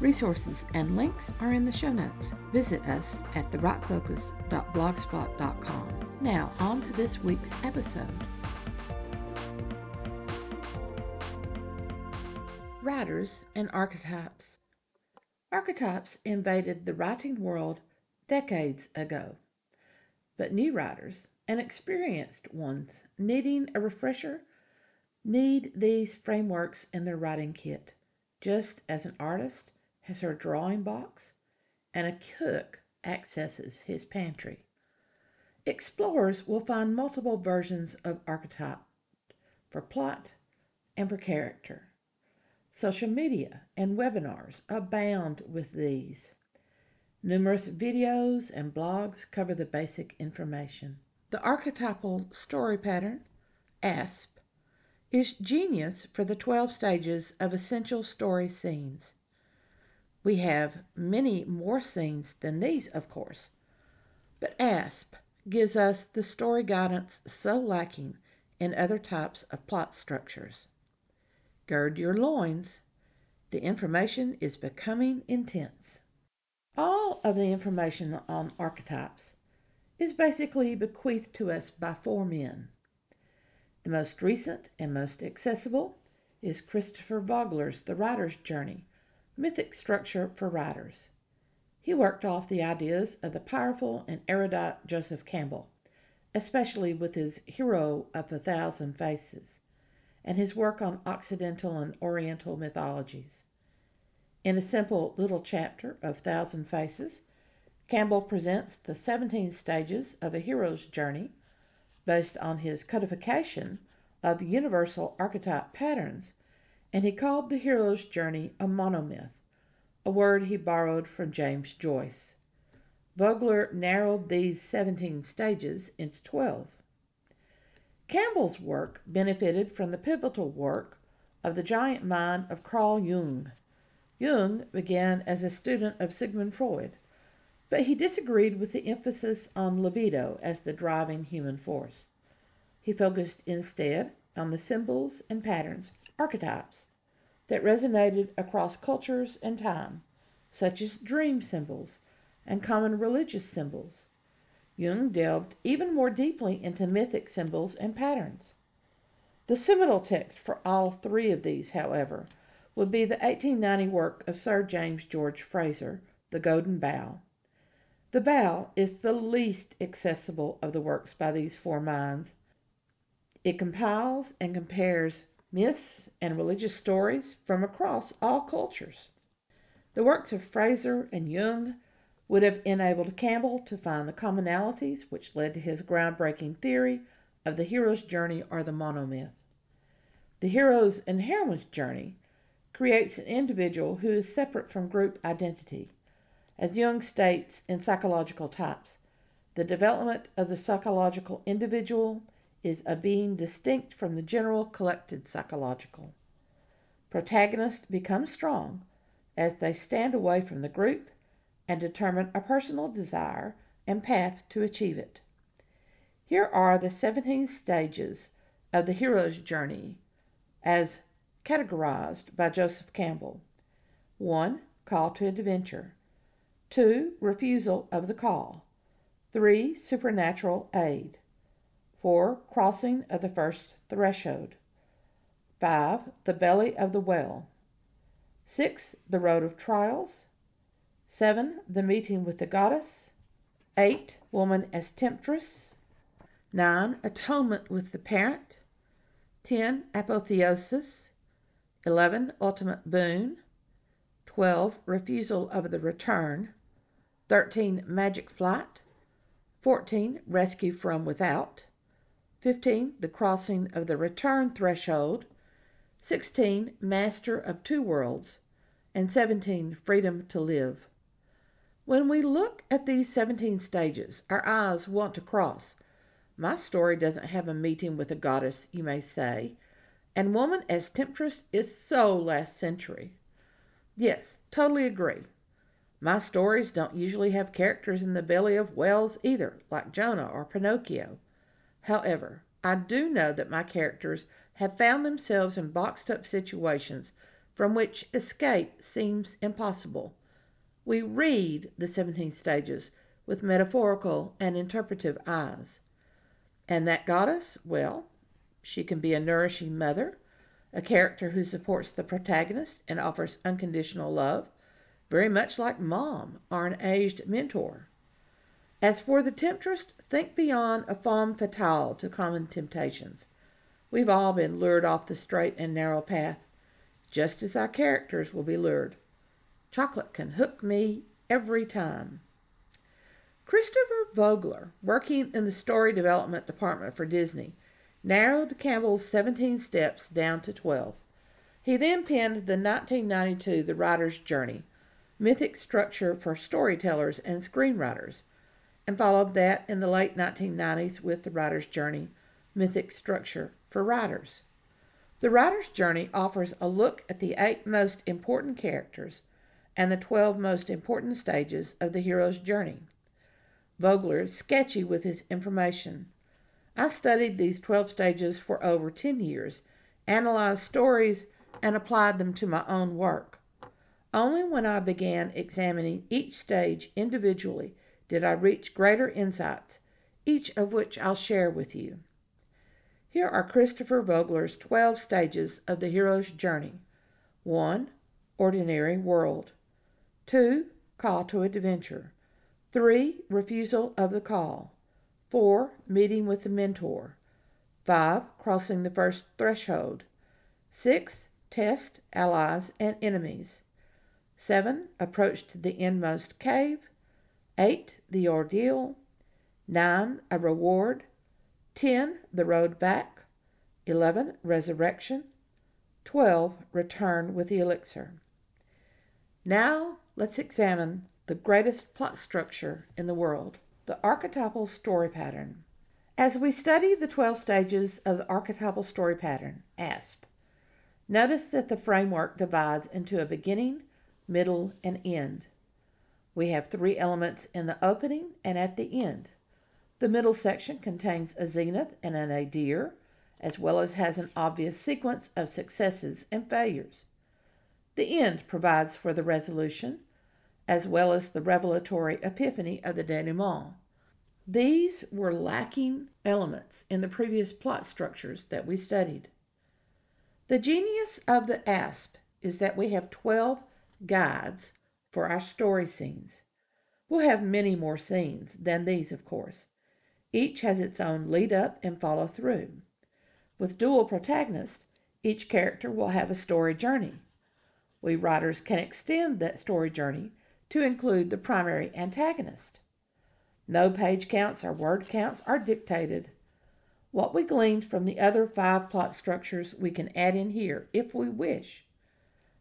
Resources and links are in the show notes. Visit us at therightfocus.blogspot.com. Now, on to this week's episode. Writers and Archetypes Archetypes invaded the writing world decades ago, but new writers and experienced ones needing a refresher need these frameworks in their writing kit, just as an artist has her drawing box, and a cook accesses his pantry. Explorers will find multiple versions of archetype for plot and for character. Social media and webinars abound with these. Numerous videos and blogs cover the basic information. The archetypal story pattern, ASP, is genius for the 12 stages of essential story scenes. We have many more scenes than these, of course, but ASP gives us the story guidance so lacking in other types of plot structures. Gird your loins. The information is becoming intense. All of the information on archetypes is basically bequeathed to us by four men. The most recent and most accessible is Christopher Vogler's The Writer's Journey, mythic structure for writers. He worked off the ideas of the powerful and erudite Joseph Campbell, especially with his Hero of a Thousand Faces and his work on Occidental and Oriental mythologies. In a simple little chapter of Thousand Faces, Campbell presents the 17 stages of a hero's journey based on his codification of universal archetype patterns and he called the hero's journey a monomyth, a word he borrowed from James Joyce. Vogler narrowed these 17 stages into 12. Campbell's work benefited from the pivotal work of the giant mind of Carl Jung. Jung began as a student of Sigmund Freud, but he disagreed with the emphasis on libido as the driving human force. He focused instead on the symbols and patterns archetypes that resonated across cultures and time, such as dream symbols and common religious symbols. Jung delved even more deeply into mythic symbols and patterns. The seminal text for all three of these, however, would be the 1890 work of Sir James George Frazer, The Golden Bough. The Bough is the least accessible of the works by these four minds. It compiles and compares myths, and religious stories from across all cultures. The works of Frazer and Jung would have enabled Campbell to find the commonalities which led to his groundbreaking theory of the hero's journey or the monomyth. The hero's and heroine's journey creates an individual who is separate from group identity. As Jung states in Psychological Types, the development of the psychological individual is a being distinct from the general collected psychological. Protagonists become strong as they stand away from the group and determine a personal desire and path to achieve it. Here are the 17 stages of the hero's journey as categorized by Joseph Campbell 1. Call to adventure. 2. Refusal of the call. 3. Supernatural aid. 4. Crossing of the first threshold. 5. The belly of the whale. 6. The road of trials. 7. The meeting with the goddess. 8. Woman as temptress. 9. Atonement with the parent. 10. Apotheosis. 11. Ultimate boon. 12. Refusal of the return. 13. Magic flight. 14. Rescue from without. 15. The crossing of the return threshold. 16. Master of two worlds. And 17. Freedom to live. When we look at these 17 stages, our eyes want to cross. My story doesn't have a meeting with a goddess, you may say, and woman as temptress is so last century. Yes, totally agree. My stories don't usually have characters in the belly of whales either, like Jonah or Pinocchio. However, I do know that my characters have found themselves in boxed up situations from which escape seems impossible. We read the 17 stages with metaphorical and interpretive eyes. And that goddess, well, she can be a nourishing mother, a character who supports the protagonist and offers unconditional love, very much like mom or an aged mentor. As for the temptress, think beyond a femme fatale to common temptations. We've all been lured off the straight and narrow path, just as our characters will be lured. Chocolate can hook me every time. Christopher Vogler, working in the story development department for Disney, narrowed Campbell's 17 steps down to 12. He then penned the 1992 The Writer's Journey, mythic structure for storytellers and screenwriters, and followed that in the late 1990s with The Writer's Journey, mythic structure for writers. The Writer's Journey offers a look at the eight most important characters and the 12 most important stages of the hero's journey. Vogler is sketchy with his information. I studied these 12 stages for over 10 years, analyzed stories, and applied them to my own work. Only when I began examining each stage individually did I reach greater insights, each of which I'll share with you. Here are Christopher Vogler's 12 stages of the hero's journey 1. Ordinary world. 2. Call to adventure. 3. Refusal of the call. 4. Meeting with the mentor. 5. Crossing the first threshold. 6. Test, allies, and enemies. 7. Approach to the inmost cave. 8. The ordeal. 9. A reward. 10. The road back. 11. Resurrection. 12. Return with the elixir. Now let's examine the greatest plot structure in the world the archetypal story pattern. As we study the 12 stages of the archetypal story pattern, ASP, notice that the framework divides into a beginning, middle, and end. We have three elements in the opening and at the end. The middle section contains a zenith and an nadir, as well as has an obvious sequence of successes and failures. The end provides for the resolution, as well as the revelatory epiphany of the denouement. These were lacking elements in the previous plot structures that we studied. The genius of the ASP is that we have 12 guides for our story scenes. We'll have many more scenes than these, of course. Each has its own lead up and follow through. With dual protagonists, each character will have a story journey. We writers can extend that story journey to include the primary antagonist. No page counts or word counts are dictated. What we gleaned from the other five plot structures we can add in here if we wish.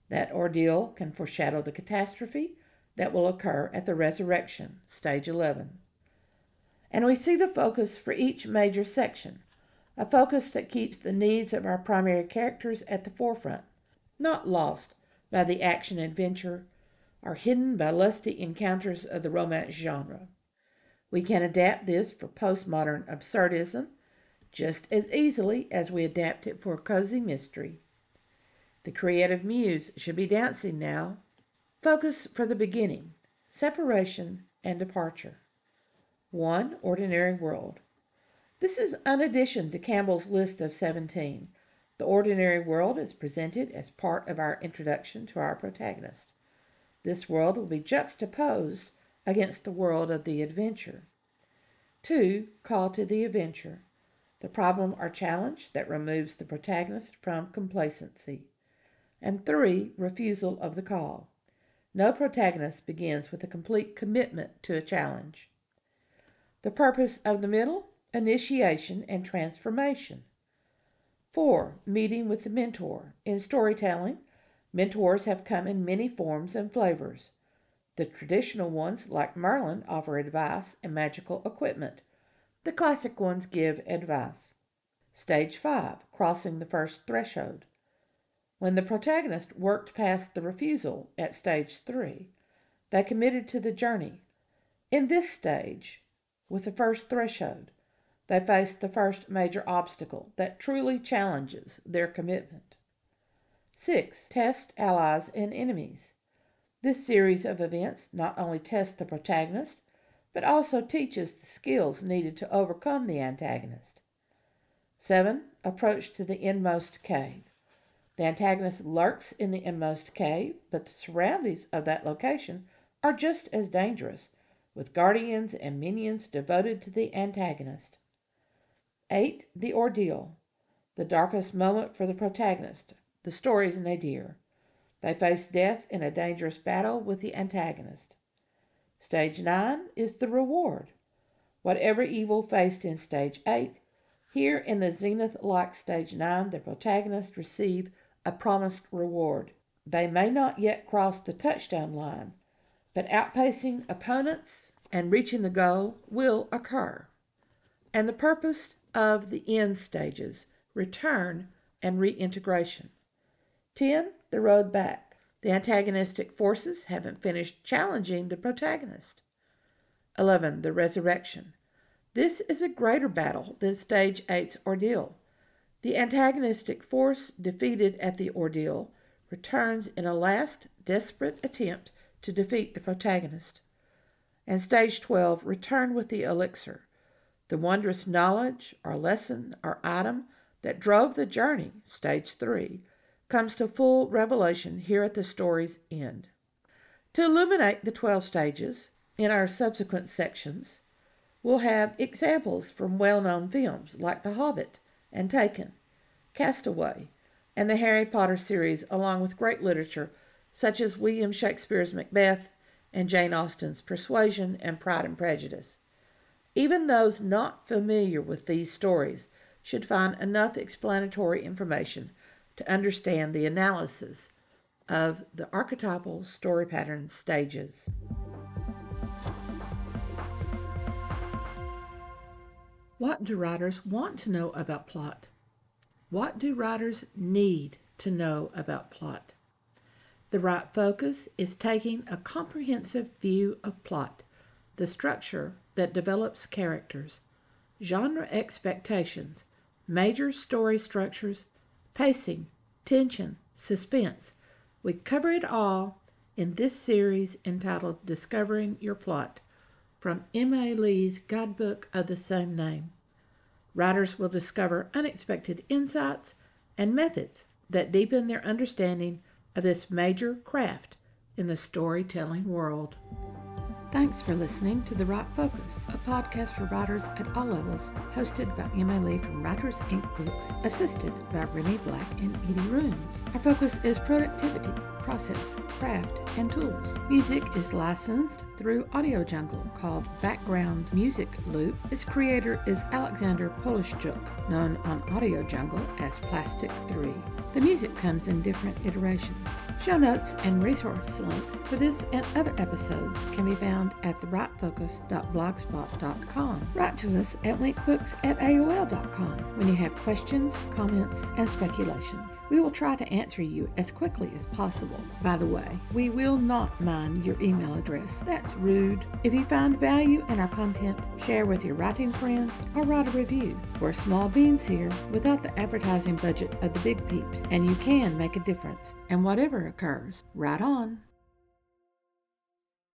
That ordeal can foreshadow the catastrophe that will occur at the resurrection, stage 11. And we see the focus for each major section, a focus that keeps the needs of our primary characters at the forefront, not lost by the action adventure or hidden by lusty encounters of the romance genre. We can adapt this for postmodern absurdism just as easily as we adapt it for cozy mystery. The creative muse should be dancing now. Focus for the beginning, separation, and departure. 1. Ordinary world. This is an addition to Campbell's list of 17. The ordinary world is presented as part of our introduction to our protagonist. This world will be juxtaposed against the world of the adventure. 2. Call to the adventure. The problem or challenge that removes the protagonist from complacency and three, refusal of the call. No protagonist begins with a complete commitment to a challenge. The purpose of the middle, initiation and transformation. 4. Meeting with the mentor. In storytelling, mentors have come in many forms and flavors. The traditional ones, like Merlin, offer advice and magical equipment. The classic ones give advice. Stage 5 Crossing the First Threshold. When the protagonist worked past the refusal at stage 3, they committed to the journey. In this stage, with the first threshold, they face the first major obstacle that truly challenges their commitment. 6. Test allies and enemies. This series of events not only tests the protagonist, but also teaches the skills needed to overcome the antagonist. 7. Approach to the inmost cave. The antagonist lurks in the inmost cave, but the surroundings of that location are just as dangerous, with guardians and minions devoted to the antagonist. 8. The ordeal. The darkest moment for the protagonist, the story's nadir. They face death in a dangerous battle with the antagonist. Stage 9 is the reward. Whatever evil faced in Stage 8, here in the zenith like Stage 9, the protagonist receive a promised reward. They may not yet cross the touchdown line, but outpacing opponents and reaching the goal will occur. And the purpose of the end stages return and reintegration. 10. The road back. The antagonistic forces haven't finished challenging the protagonist. 11. The resurrection. This is a greater battle than Stage 8's ordeal. The antagonistic force defeated at the ordeal returns in a last desperate attempt to defeat the protagonist. And Stage 12 return with the elixir, the wondrous knowledge or lesson or item that drove the journey, Stage 3, comes to full revelation here at the story's end. To illuminate the 12 stages, in our subsequent sections, we'll have examples from well known films like The Hobbit and Taken, Castaway, and the Harry Potter series, along with great literature such as William Shakespeare's Macbeth and Jane Austen's Persuasion and Pride and Prejudice. Even those not familiar with these stories should find enough explanatory information to understand the analysis of the archetypal story pattern stages. What do writers want to know about plot? What do writers need to know about plot? The right focus is taking a comprehensive view of plot, the structure that develops characters, genre expectations, major story structures, pacing, tension, suspense. We cover it all in this series entitled Discovering Your Plot from M.A. Lee's guidebook of the same name. Writers will discover unexpected insights and methods that deepen their understanding of this major craft in the storytelling world. Thanks for listening to The Right Focus, a podcast for writers at all levels, hosted by Lee from Writers Inc. Books, assisted by Renee Black and Edie Runes. Our focus is productivity, process, craft, and tools. Music is licensed through Audio Jungle called Background Music Loop. Its creator is Alexander Polishchuk, known on Audio Jungle as Plastic 3. The music comes in different iterations. Show notes and resource links for this and other episodes can be found at therightfocus.blogspot.com. Write to us at winkbooks at AOL.com when you have questions, comments, and speculations. We will try to answer you as quickly as possible. By the way, we will not mind your email address. That's rude. If you find value in our content, share with your writing friends or write a review. We're small beans here without the advertising budget of the big peeps, and you can make a difference. And whatever occurs, right on.